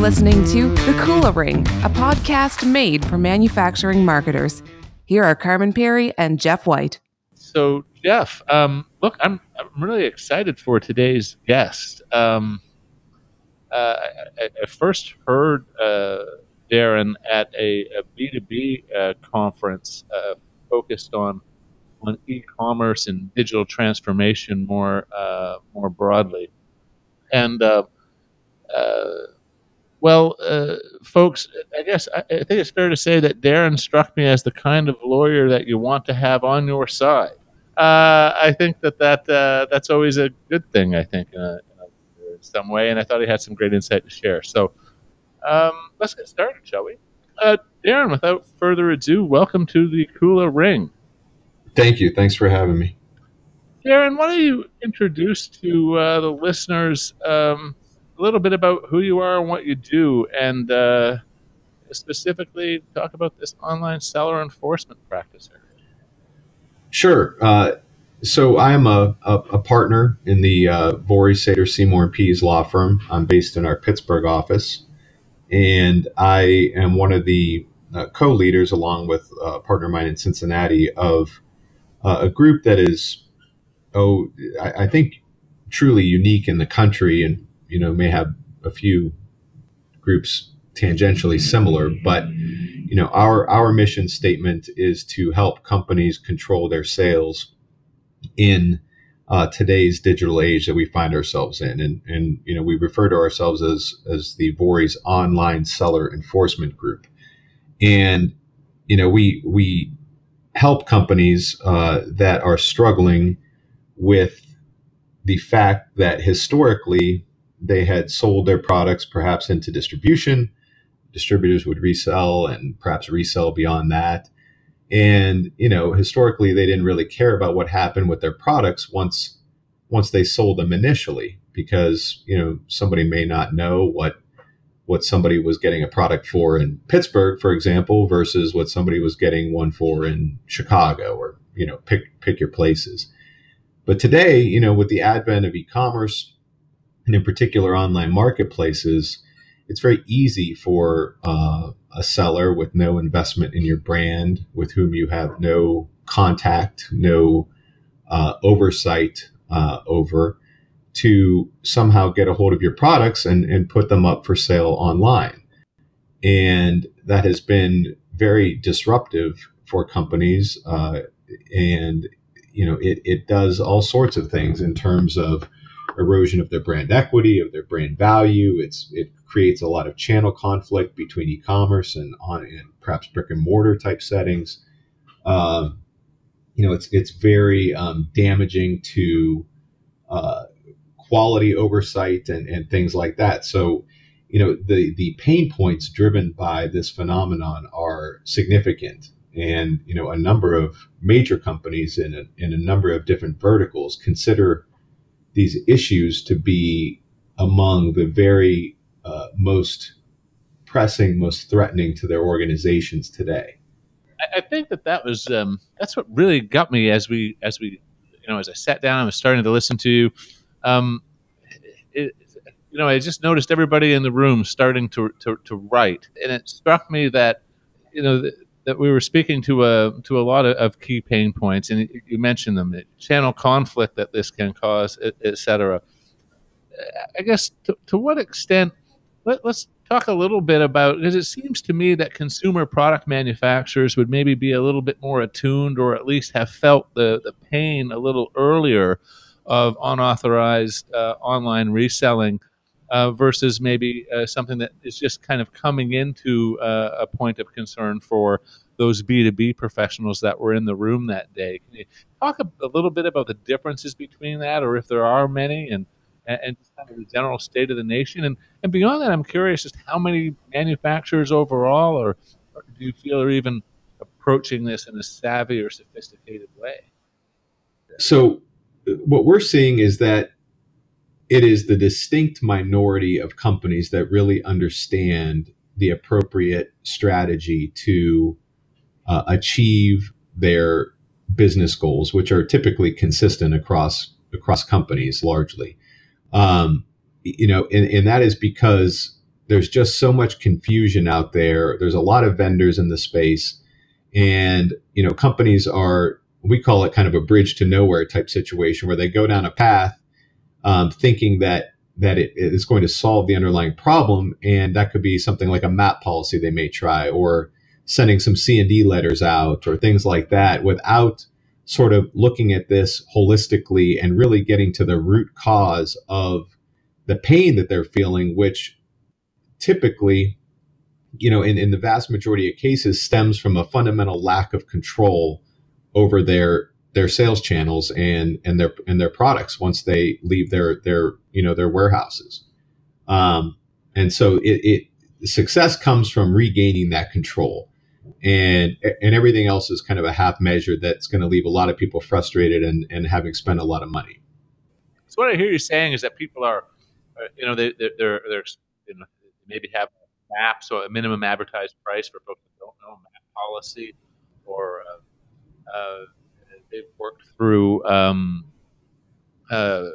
listening to The Kula Ring, a podcast made for manufacturing marketers. Here are Carman Pirie and Jeff White. So, Jeff, um, look, I'm, I'm really excited for today's guest. Um, uh, I, I, first heard uh, Daren at a a B2B uh, conference uh, focused on on e-commerce and digital transformation more uh, more broadly. And uh, well, uh, folks, I guess I, I, think it's fair to say that Daren struck me as the kind of lawyer that you want to have on your side. Uh, I think that, that uh, that's always a good thing, I think, in, a, in, some way, and I thought he had some great insight to share. So um, let's get started, shall we? Uh, Daren, without further ado, welcome to the Kula Ring. Thank you. Thanks for having me. Daren, why don't you introduce to uh, the listeners um, a little bit about who you are and what you do, and uh, specifically talk about this online seller enforcement practice. Sure. Uh, so I am a, a, a, partner in the uh, Vorys, Sater, Seymour, and Pease law firm. I'm based in our Pittsburgh office, and I am one of the uh, co-leaders, along with a partner of mine in Cincinnati, of uh, a group that is, oh, I, I think, truly unique in the country and you know may have a few groups tangentially similar, but you know our our mission statement is to help companies control their sales in uh, today's digital age that we find ourselves in, and and you know we refer to ourselves as as the Vorys Online Seller Enforcement Group, and you know we we help companies uh, that are struggling with the fact that historically they had sold their products perhaps into distribution. Distributors would resell and perhaps resell beyond that. And, you know, historically they didn't really care about what happened with their products once once they sold them initially because, you know, somebody may not know what what somebody was getting a product for in Pittsburgh, for example, versus what somebody was getting one for in Chicago or, you know, pick pick your places. But today, you know, with the advent of e-commerce, and in particular online marketplaces, it's very easy for uh, a seller with no investment in your brand, with whom you have no contact, no uh, oversight uh, over, to somehow get a hold of your products and, and put them up for sale online. And that has been very disruptive for companies. Uh, and, you know, it, it does all sorts of things in terms of erosion of their brand equity, of their brand value. It's it creates a lot of channel conflict between e-commerce and on and perhaps brick and mortar type settings. Um, you know, it's it's very um, damaging to uh, quality oversight and, and things like that. So, you know, the the pain points driven by this phenomenon are significant. And you know, a number of major companies in a, in a number of different verticals consider these issues to be among the very uh, most pressing, most threatening to their organizations today. I think that that was um, that's what really got me as we as we you know as I sat down and was starting to listen to. Um, it, you know, I just noticed everybody in the room starting to, to, to write, and it struck me that you know that we were speaking to a to a lot of, of key pain points, and you mentioned them: channel conflict that this can cause, etc. I guess to, to what extent? Let, let's talk a little bit about because it seems to me that consumer product manufacturers would maybe be a little bit more attuned, or at least have felt the the pain a little earlier of unauthorized uh, online reselling uh, versus maybe uh, something that is just kind of coming into uh, a point of concern for those B2B professionals that were in the room that day. Can you talk a, a little bit about the differences between that, or if there are many, and and just kind of the general state of the nation. And, and beyond that, I'm curious just how many manufacturers overall, or, or, do you feel are even approaching this in a savvy or sophisticated way? So, what we're seeing is that it is the distinct minority of companies that really understand the appropriate strategy to uh, achieve their business goals, which are typically consistent across across companies largely. Um, you know, and, and that is because there's just so much confusion out there. There's a lot of vendors in the space, and you know, companies are we call it kind of a bridge to nowhere type situation where they go down a path um, thinking that that it is going to solve the underlying problem, and that could be something like a map policy they may try, or sending some C and D letters out, or things like that, without sort of looking at this holistically and really getting to the root cause of the pain that they're feeling, which typically, you know, in, in the vast majority of cases stems from a fundamental lack of control over their their sales channels and and their and their products once they leave their their you know their warehouses. Um, and so it, it success comes from regaining that control and and everything else is kind of a half measure that's going to leave a lot of people frustrated and and having spent a lot of money. So what I hear you saying is that people are, uh, you know, they they're they're, they're you know, maybe have a maps so a minimum advertised price for folks that don't know map policy, or uh, uh, they've worked through. Um, uh,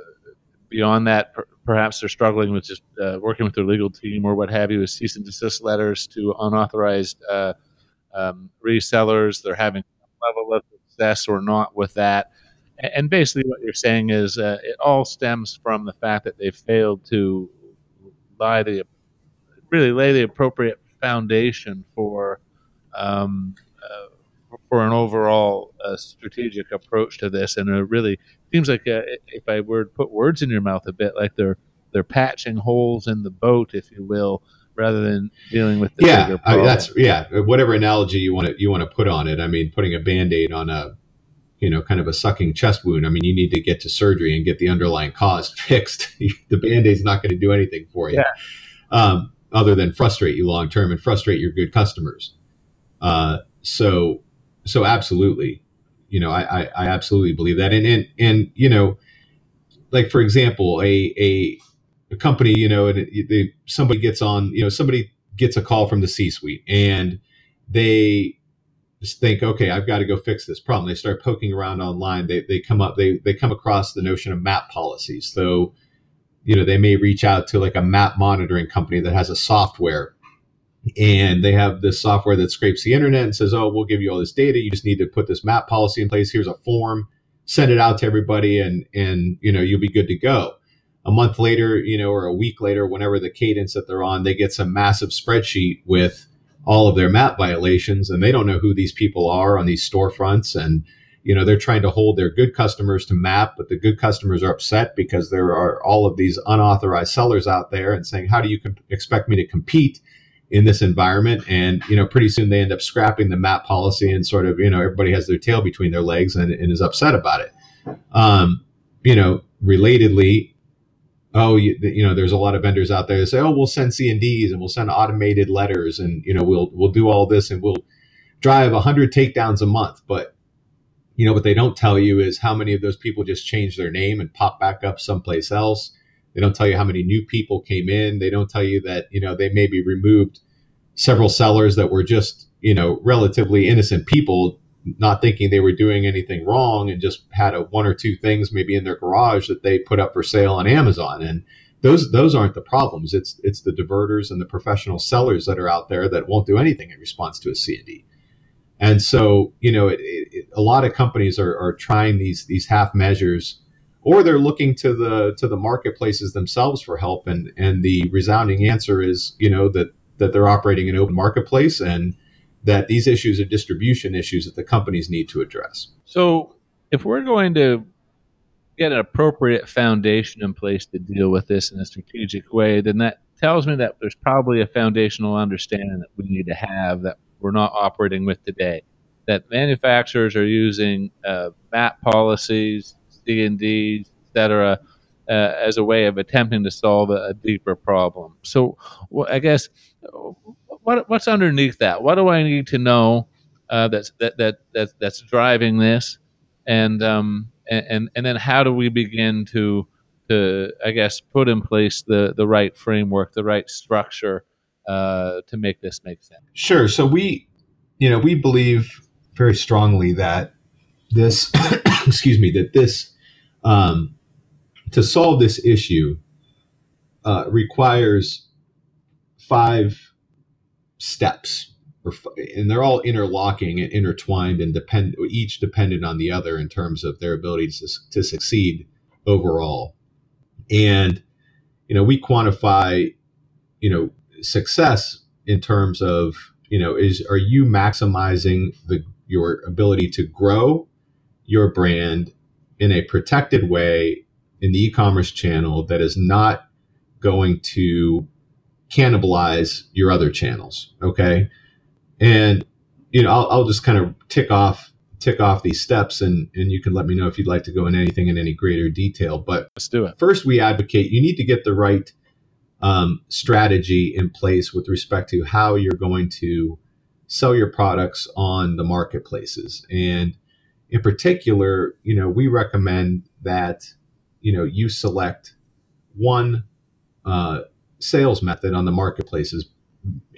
beyond that, per- perhaps they're struggling with just uh, working with their legal team or what have you, with cease and desist letters to unauthorized uh, um, resellers. They're having some level of success or not with that. And basically, what you're saying is uh, it all stems from the fact that they failed to lie the really lay the appropriate foundation for um, for an overall uh, strategic approach to this. And it really seems like uh, if I were to put words in your mouth a bit, like they're they're patching holes in the boat, if you will, rather than dealing with the yeah, I mean, that's yeah. Whatever analogy you want to you want to put on it. I mean, putting a band aid on a you know kind of a sucking chest wound. I mean, you need to get to surgery and get the underlying cause fixed. the band aid's not going to do anything for you, yeah. um, other than frustrate you long term and frustrate your good customers. Uh, so so absolutely, you know, I, I I absolutely believe that, and and and you know, like for example, a a a company, you know, and it, they, somebody gets on, you know, somebody gets a call from the C-suite and they just think, okay, I've got to go fix this problem. They start poking around online. They, they come up, they, they come across the notion of map policies. So, you know, they may reach out to like a map monitoring company that has a software and they have this software that scrapes the internet and says, oh, we'll give you all this data. You just need to put this map policy in place. Here's a form, send it out to everybody and, and, you know, you'll be good to go a month later, you know, or a week later, whenever the cadence that they're on, they get some massive spreadsheet with all of their map violations and they don't know who these people are on these storefronts and you know they're trying to hold their good customers to map but the good customers are upset because there are all of these unauthorized sellers out there and saying how do you comp- expect me to compete in this environment and you know pretty soon they end up scrapping the map policy and sort of you know everybody has their tail between their legs and, and is upset about it um, you know relatedly oh, you, you, know, there's a lot of vendors out there that say, oh, we'll send C and Ds and we'll send automated letters and you know we'll we'll do all this and we'll drive hundred takedowns a month. But you know what they don't tell you is how many of those people just change their name and pop back up someplace else. They don't tell you how many new people came in. They don't tell you that you know they may be removed several sellers that were just you know relatively innocent people not thinking they were doing anything wrong and just had a one or two things maybe in their garage that they put up for sale on Amazon. And those those aren't the problems. It's it's the diverters and the professional sellers that are out there that won't do anything in response to a C&D and so you know it, it, a lot of companies are, are trying these these half measures or they're looking to the to the marketplaces themselves for help. And and the resounding answer is you know that that they're operating in open marketplace and that these issues are distribution issues that the companies need to address. So, if we're going to get an appropriate foundation in place to deal with this in a strategic way, then that tells me that there's probably a foundational understanding that we need to have that we're not operating with today. That manufacturers are using uh, map policies, C and Ds, etc., uh, as a way of attempting to solve a, a deeper problem. So, I guess what what's underneath that? What do I need to know uh, that's that, that that that's driving this, and um and and then how do we begin to to I guess put in place the the right framework, the right structure uh, to make this make sense? Sure. So we, you know, we believe very strongly that this, excuse me, that this um, to solve this issue uh, requires five steps or and they're all interlocking and intertwined and depend each dependent on the other in terms of their ability to, to succeed overall. And you know we quantify you know success in terms of you know is are you maximizing the your ability to grow your brand in a protected way in the e-commerce channel that is not going to cannibalize your other channels okay? And you know I'll, I'll just kind of tick off tick off these steps and and you can let me know if you'd like to go in anything in any greater detail but let's do it. first we advocate you need to get the right um, strategy in place with respect to how you're going to sell your products on the marketplaces. And in particular you know we recommend that you know you select one uh, sales method on the marketplaces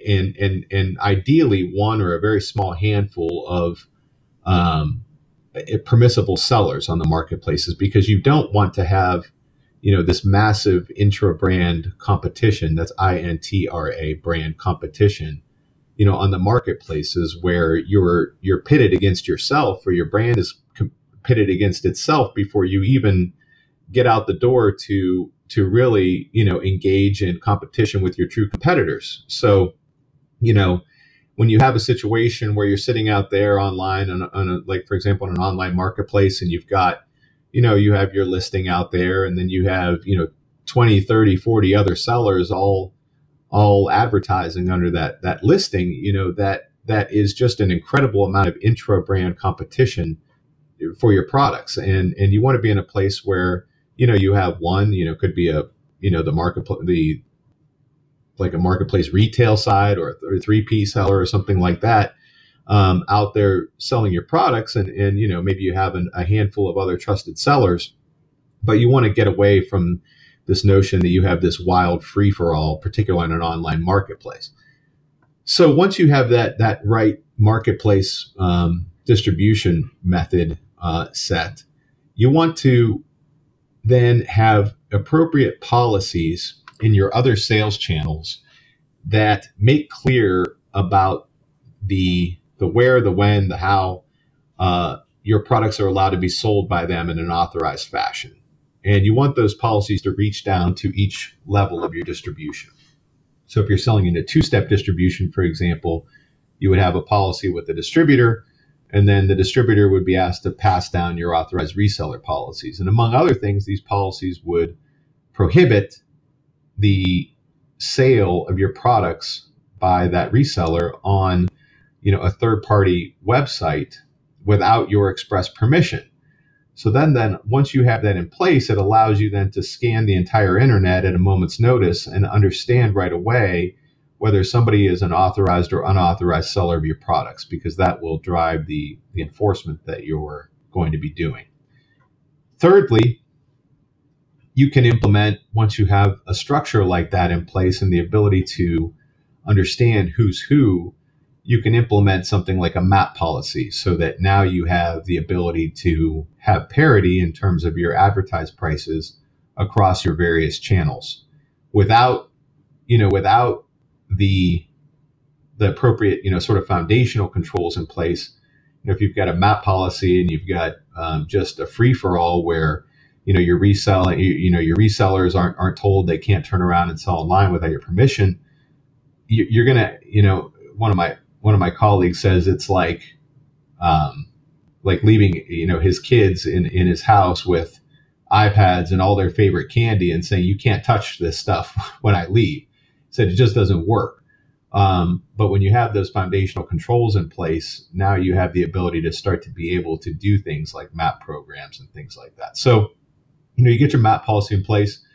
and and and ideally one or a very small handful of um, permissible sellers on the marketplaces because you don't want to have you know this massive intra brand competition that's intra brand competition you know on the marketplaces where you're you're pitted against yourself or your brand is pitted against itself before you even get out the door to to really you know engage in competition with your true competitors. So you know when you have a situation where you're sitting out there online on, on a, like for example on an online marketplace and you've got you know you have your listing out there and then you have you know 20 30 40 other sellers all all advertising under that that listing you know that that is just an incredible amount of intra brand competition for your products. And and you want to be in a place where you know you have one you know could be a you know the market the like a marketplace retail side or a 3p seller or something like that um, out there selling your products and and you know maybe you have an, a handful of other trusted sellers but you want to get away from this notion that you have this wild free for all particularly in an online marketplace. So once you have that that right marketplace um, distribution method uh, set you want to then have appropriate policies in your other sales channels that make clear about the the where, the when, the how uh, your products are allowed to be sold by them in an authorized fashion. And you want those policies to reach down to each level of your distribution. So if you're selling in a two-step distribution, for example, you would have a policy with the distributor, and then the distributor would be asked to pass down your authorized reseller policies. And among other things, these policies would prohibit the sale of your products by that reseller on you know a third party website without your express permission so then then once you have that in place it allows you then to scan the entire internet at a moment's notice and understand right away whether somebody is an authorized or unauthorized seller of your products because that will drive the, the enforcement that you're going to be doing. Thirdly you can implement once you have a structure like that in place and the ability to understand who's who you can implement something like a map policy so that now you have the ability to have parity in terms of your advertised prices across your various channels. Without you know without the the appropriate you know sort of foundational controls in place you know if you've got a map policy and you've got um, just a free for all where you know your reselling you, you, know your resellers aren't aren't told they can't turn around and sell online without your permission you, you're gonna you know one of my one of my colleagues says it's like um, like leaving you know his kids in in his house with iPads and all their favorite candy and saying you can't touch this stuff when I leave. Said it just doesn't work. Um, but when you have those foundational controls in place, now you have the ability to start to be able to do things like map programs and things like that. So you know you get your map policy in place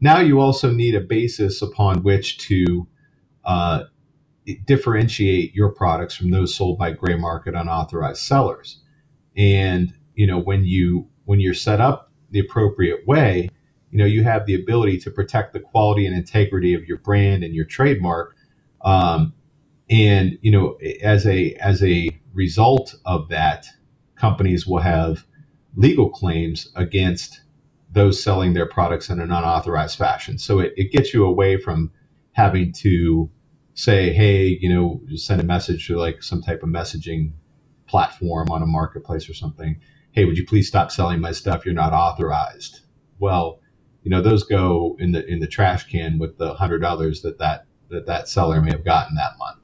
now you also need a basis upon which to uh, differentiate your products from those sold by gray market unauthorized sellers and you know when you when you're set up the appropriate way you know you have the ability to protect the quality and integrity of your brand and your trademark um, and you know as a as a result of that companies will have legal claims against those selling their products in an unauthorized fashion. So it, it gets you away from having to say, hey, you know, send a message to like some type of messaging platform on a marketplace or something. Hey, would you please stop selling my stuff? You're not authorized. Well, you know, those go in the in the trash can with the hundred others that that that that seller may have gotten that month.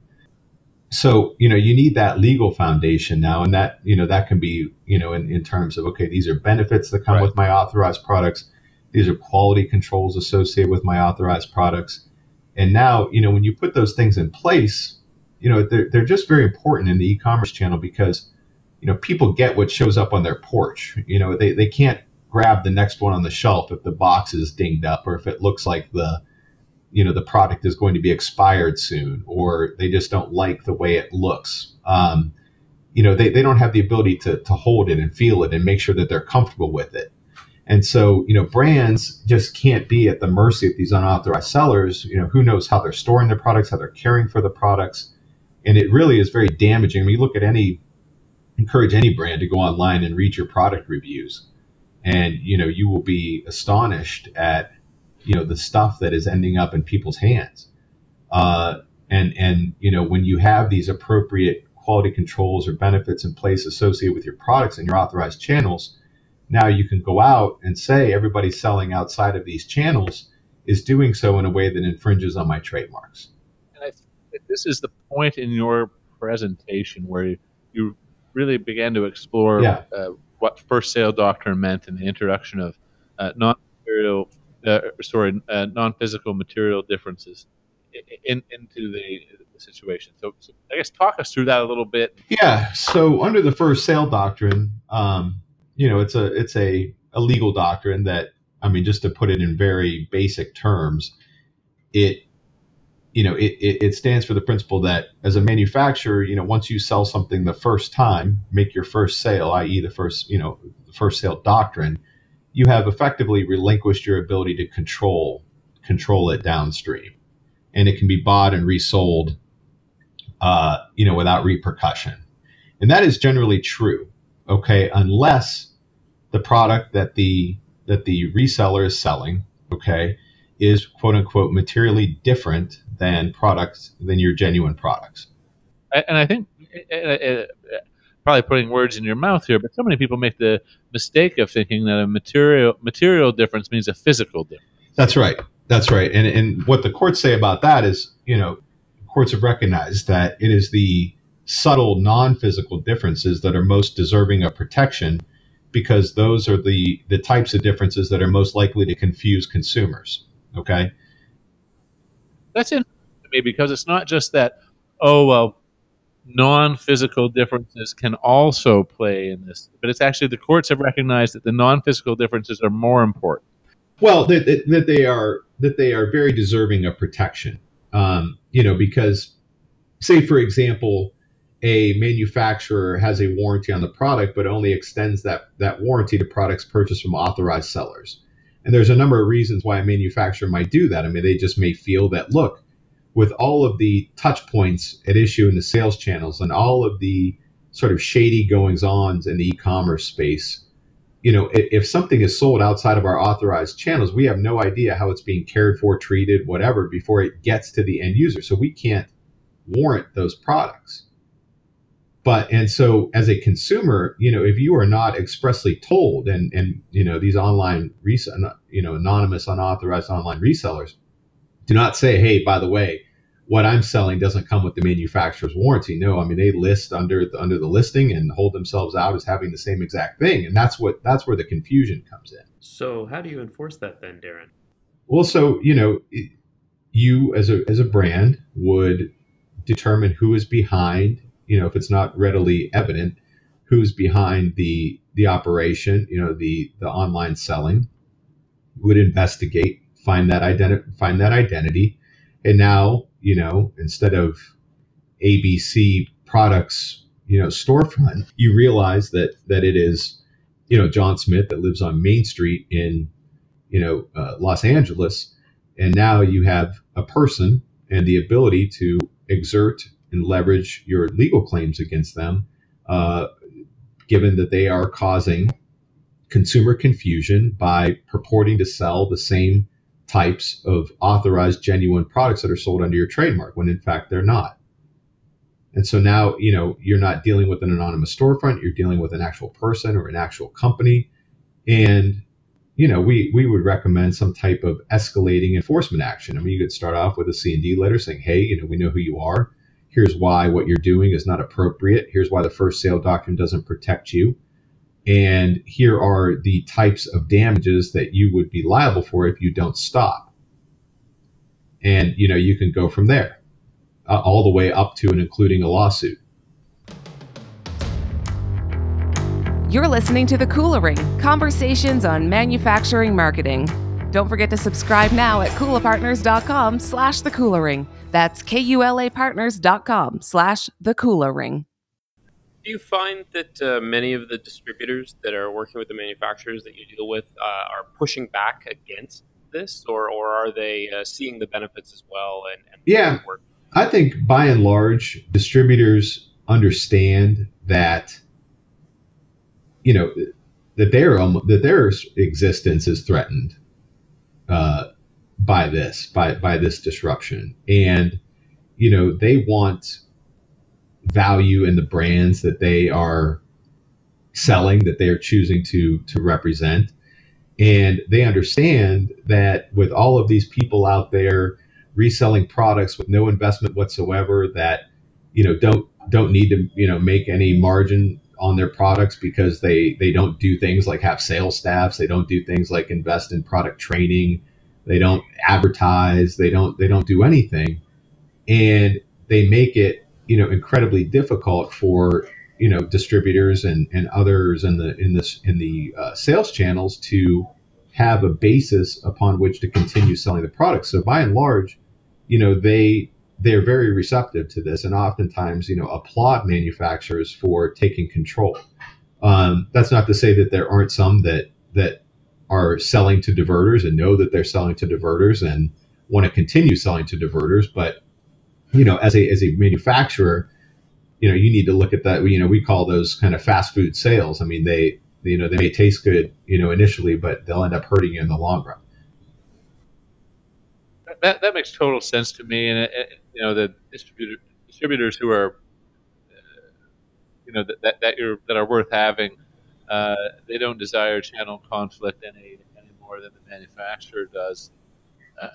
So, you know, you need that legal foundation now, and that you know that can be you know in, in terms of okay, these are benefits that come Right. with my authorized products. These are quality controls associated with my authorized products. And now, you know, when you put those things in place, you know, they're, they're just very important in the e-commerce channel because, you know, people get what shows up on their porch. You know, they, they can't grab the next one on the shelf if the box is dinged up or if it looks like the, you know, the product is going to be expired soon or they just don't like the way it looks. Um, you know, they, they don't have the ability to, to hold it and feel it and make sure that they're comfortable with it. And so, you know, brands just can't be at the mercy of these unauthorized sellers. You know, who knows how they're storing their products, how they're caring for the products. And it really is very damaging. I mean, you look at any, encourage any brand to go online and read your product reviews. And, you know, you will be astonished at, you know, the stuff that is ending up in people's hands. Uh, and, and, you know, when you have these appropriate quality controls or benefits in place associated with your products and your authorized channels, now you can go out and say everybody selling outside of these channels is doing so in a way that infringes on my trademarks. And I think this is the point in your presentation where you, really began to explore Yeah. uh, what first sale doctrine meant and the introduction of uh, non-material, uh, sorry, uh, non-physical material differences in, into the, situation. So, so I guess talk us through that a little bit. Yeah. So under the first sale doctrine, um, you know, it's a it's a, a legal doctrine that I mean, just to put it in very basic terms, it you know it, it, it stands for the principle that as a manufacturer, you know, once you sell something the first time, make your first sale, i.e., the first you know the first sale doctrine, you have effectively relinquished your ability to control control it downstream, and it can be bought and resold, uh, you know, without repercussion. And that is generally true, okay, unless the product that the that the reseller is selling, okay, is quote unquote materially different than products than your genuine products. And I think probably putting words in your mouth here, but so many people make the mistake of thinking that a material material difference means a physical difference. That's right. That's right. And and what the courts say about that is, you know, courts have recognized that it is the subtle non-physical differences that are most deserving of protection because those are the the types of differences that are most likely to confuse consumers. Okay? That's interesting to me because it's not just that, oh, well, non physical differences can also play in this, but it's actually the courts have recognized that the non physical differences are more important. Well, that, that, that they are that they are very deserving of protection. Um, you know, because say for example, a manufacturer has a warranty on the product, but only extends that that warranty to products purchased from authorized sellers. And there's a number of reasons why a manufacturer might do that. I mean, they just may feel that look, with all of the touch points at issue in the sales channels and all of the sort of shady goings ons in the e-commerce space, you know, if something is sold outside of our authorized channels, we have no idea how it's being cared for, treated, whatever, before it gets to the end user. So we can't warrant those products. But and so as a consumer, you know, if you are not expressly told, and and you know these online res- you know anonymous, unauthorized online resellers, do not say, hey, by the way, what I'm selling doesn't come with the manufacturer's warranty. No, I mean they list under the, under the listing and hold themselves out as having the same exact thing, and that's what that's where the confusion comes in. So how do you enforce that then, Daren? Well, so you know, you as a as a brand would determine who is behind. You know, if it's not readily evident, who's behind the the operation. You know, the the online selling. Would investigate, find that identity, find that identity, and now you know instead of ABC products, you know, storefront, you realize that that it is, you know, John Smith that lives on Main Street in, you know, uh, Los Angeles, and now you have a person and the ability to exert and leverage your legal claims against them, uh, given that they are causing consumer confusion by purporting to sell the same types of authorized genuine products that are sold under your trademark when in fact they're not. And so now, you know, you're not dealing with an anonymous storefront, you're dealing with an actual person or an actual company. And, you know, we we would recommend some type of escalating enforcement action. I mean, you could start off with a C&D letter saying, hey, you know, we know who you are. Here's why what you're doing is not appropriate. Here's why the first sale doctrine doesn't protect you. And here are the types of damages that you would be liable for if you don't stop. And, you know, you can go from there uh, all the way up to and including a lawsuit. You're listening to The Kula Ring Conversations on Manufacturing Marketing. Don't forget to subscribe now at kulapartners.com slash the Kula Ring. That's KULAPartners.com slash the Kula Ring. Do you find that uh, many of the distributors that are working with the manufacturers that you deal with uh, are pushing back against this, or, or are they uh, seeing the benefits as well? And, and yeah, I think by and large, distributors understand that you know that their um, that their existence is threatened uh, by this by by this disruption, and you know they want value in the brands that they are selling that they are choosing to to represent. And they understand that with all of these people out there reselling products with no investment whatsoever that you know don't don't need to you know make any margin on their products because they they don't do things like have sales staffs. They don't do things like invest in product training they don't advertise. They don't they don't do anything. And they make it you know incredibly difficult for you know distributors and, and others in the in this in the uh, sales channels to have a basis upon which to continue selling the product. So by and large you know they they're very receptive to this and oftentimes you know applaud manufacturers for taking control. Um, that's not to say that there aren't some that that are selling to diverters and know that they're selling to diverters and want to continue selling to diverters but you know, as a as a manufacturer, you know, you need to look at that. You know, we call those kind of fast food sales. I mean, they you know they may taste good, you know, initially, but they'll end up hurting you in the long run. That that makes total sense to me, and you know, the distributor distributors who are, uh, you know, that, that that you're that are worth having. Uh, they don't desire channel conflict any any more than the manufacturer does.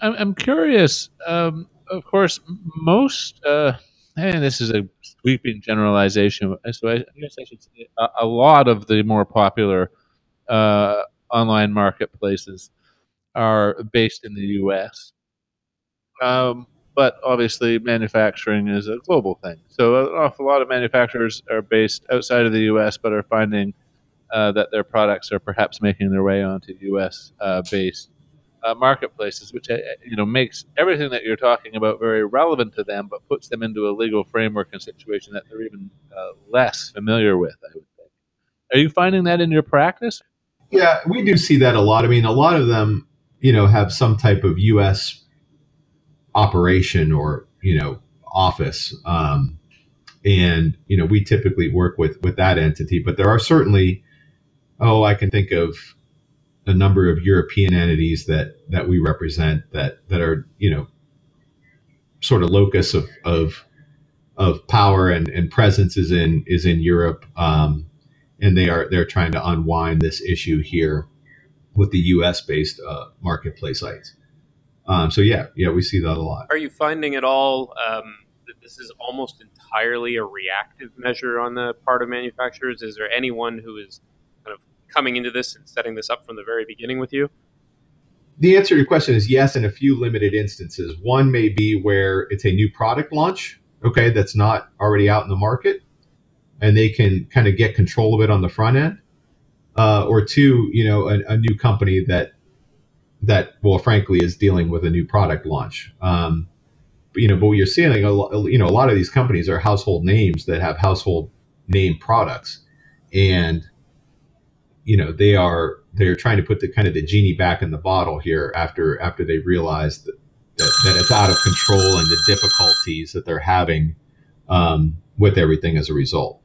I'm, I'm curious. Um, of course, most, uh, and this is a sweeping generalization, so I, guess I should say a, a lot of the more popular uh, online marketplaces are based in the U.S. Um, but obviously, manufacturing is a global thing. So, an awful lot of manufacturers are based outside of the U.S., but are finding uh, that their products are perhaps making their way onto U.S. Uh, based uh, marketplaces, which uh, you know makes everything that you're talking about very relevant to them, but puts them into a legal framework and situation that they're even uh, less familiar with. I would think. Are you finding that in your practice? Yeah, we do see that a lot. I mean, a lot of them, you know, have some type of U.S. operation or you know office, um, and you know we typically work with with that entity. But there are certainly, oh, I can think of a number of European entities that that we represent that that are you know sort of locus of of of power and, and presence is in is in Europe, um, and they are they're trying to unwind this issue here with the U.S. based uh, marketplace sites. Um, so yeah, yeah, we see that a lot. Are you finding at all um, that this is almost entirely a reactive measure on the part of manufacturers? Is there anyone who is coming into this and setting this up from the very beginning with you? The answer to your question is yes, in a few limited instances. One may be where it's a new product launch, okay, that's not already out in the market, and they can kind of get control of it on the front end. Uh, or two, you know, a, a, new company that that well, frankly, is dealing with a new product launch. Um, you know, but what you're seeing, you know, a lot of these companies are household names that have household name products, and you know they are they're trying to put the kind of the genie back in the bottle here after after they realize that that, that it's out of control and the difficulties that they're having um, with everything as a result.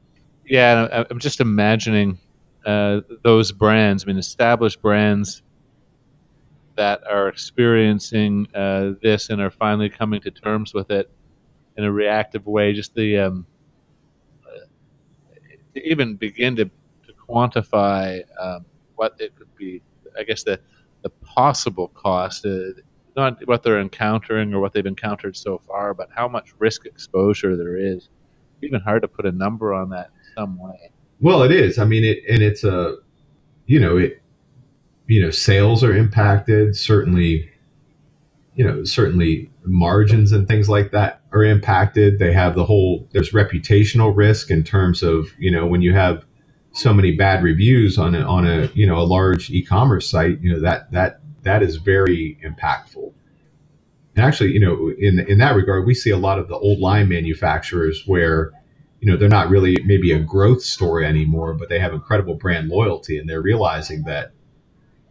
Yeah, I'm just imagining uh, those brands. I mean, established brands that are experiencing uh, this and are finally coming to terms with it in a reactive way. Just the um, uh, to even begin to, to quantify um, what it could be. I guess the the possible cost, uh, not what they're encountering or what they've encountered so far, but how much risk exposure there is. It's even hard to put a number on that in some way. Well, it is. I mean, it and it's a, you know, it, you know, sales are impacted. Certainly, you know, certainly margins and things like that are impacted. They have the whole. There's reputational risk in terms of you know when you have so many bad reviews on a, on a you know a large e-commerce site. You know that that that is very impactful. And actually, you know, in in that regard, we see a lot of the old line manufacturers where you know they're not really maybe a growth story anymore but they have incredible brand loyalty and they're realizing that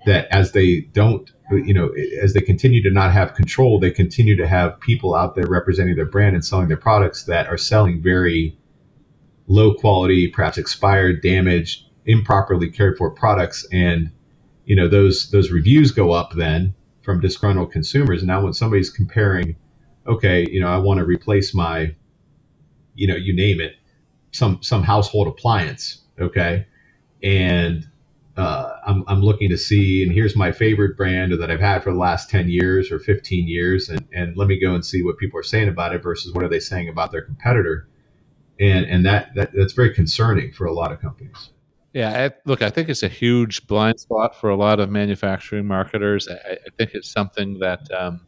that as they don't you know as they continue to not have control they continue to have people out there representing their brand and selling their products that are selling very low quality perhaps expired damaged improperly cared for products and you know those those reviews go up then from disgruntled consumers. Now when somebody's comparing okay you know i want to replace my you know you name it some some household appliance okay? And uh, I'm, I'm looking to see and here's my favorite brand that i've had for the last 10 years or 15 years and, and let me go and see what people are saying about it versus what are they saying about their competitor and and that, that that's very concerning for a lot of companies yeah I, look i think it's a huge blind spot for a lot of manufacturing marketers i, I think it's something that um,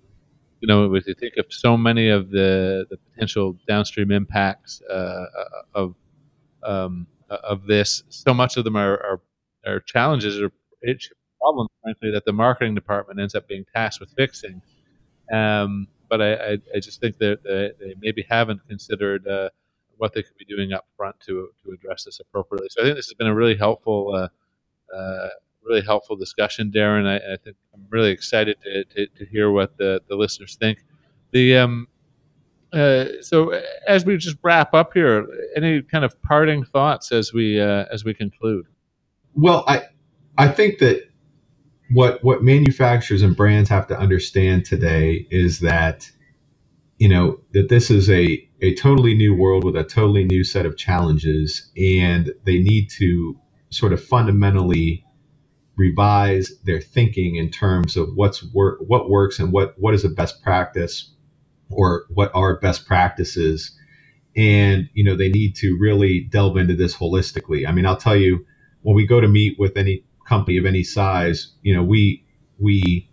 you know, if you think of so many of the, the potential downstream impacts uh, of um, of this, so much of them are, are, are challenges or problems, frankly, that the marketing department ends up being tasked with fixing. Um, but I, I, I, just think that they maybe haven't considered uh, what they could be doing up front to to address this appropriately. So I think this has been a really helpful uh, uh, really helpful discussion, Daren. I, I think I'm really excited to, to, to, hear what the, the listeners think. The um, uh, so as we just wrap up here, any kind of parting thoughts as we uh, as we conclude? Well, I I think that what what manufacturers and brands have to understand today is that you know that this is a a totally new world with a totally new set of challenges, and they need to sort of fundamentally revise their thinking in terms of what's work, what works, and what what is a best practice, or what are best practices, and you know they need to really delve into this holistically. I mean, I'll tell you, when we go to meet with any company of any size, you know, we we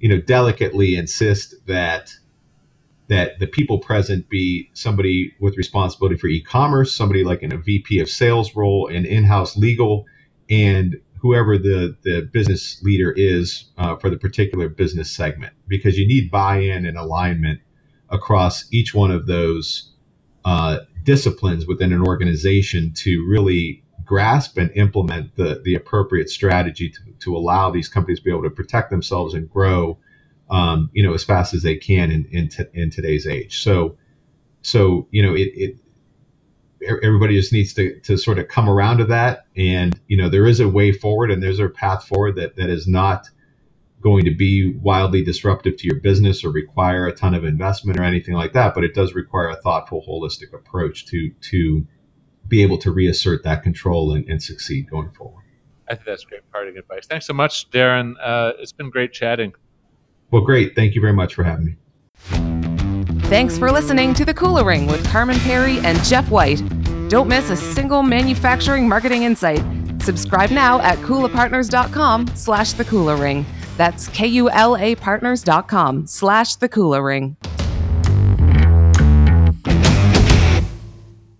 you know delicately insist that that the people present be somebody with responsibility for e-commerce, somebody like in a VP of sales role, an in-house legal, and whoever the, the business leader is uh, for the particular business segment. Because you need buy-in and alignment across each one of those uh, disciplines within an organization to really grasp and implement the, the appropriate strategy to, to allow these companies to be able to protect themselves and grow um, you know as fast as they can in, in, t- in today's age so so you know it, it everybody just needs to, to sort of come around to that. And, you know, there is a way forward and there's a path forward that, that is not going to be wildly disruptive to your business or require a ton of investment or anything like that. But it does require a thoughtful, holistic approach to, to be able to reassert that control and, and succeed going forward. I think that's great parting advice. Thanks so much, Daren. Uh, it's been great chatting. Well, great. Thank you very much for having me. Thanks for listening to The Kula Ring with Carman Pirie and Jeff White. Don't miss a single manufacturing marketing insight. Subscribe now at kulapartners.com slash the Kula Ring. That's K-U-L-A partners.com slash the Kula Ring.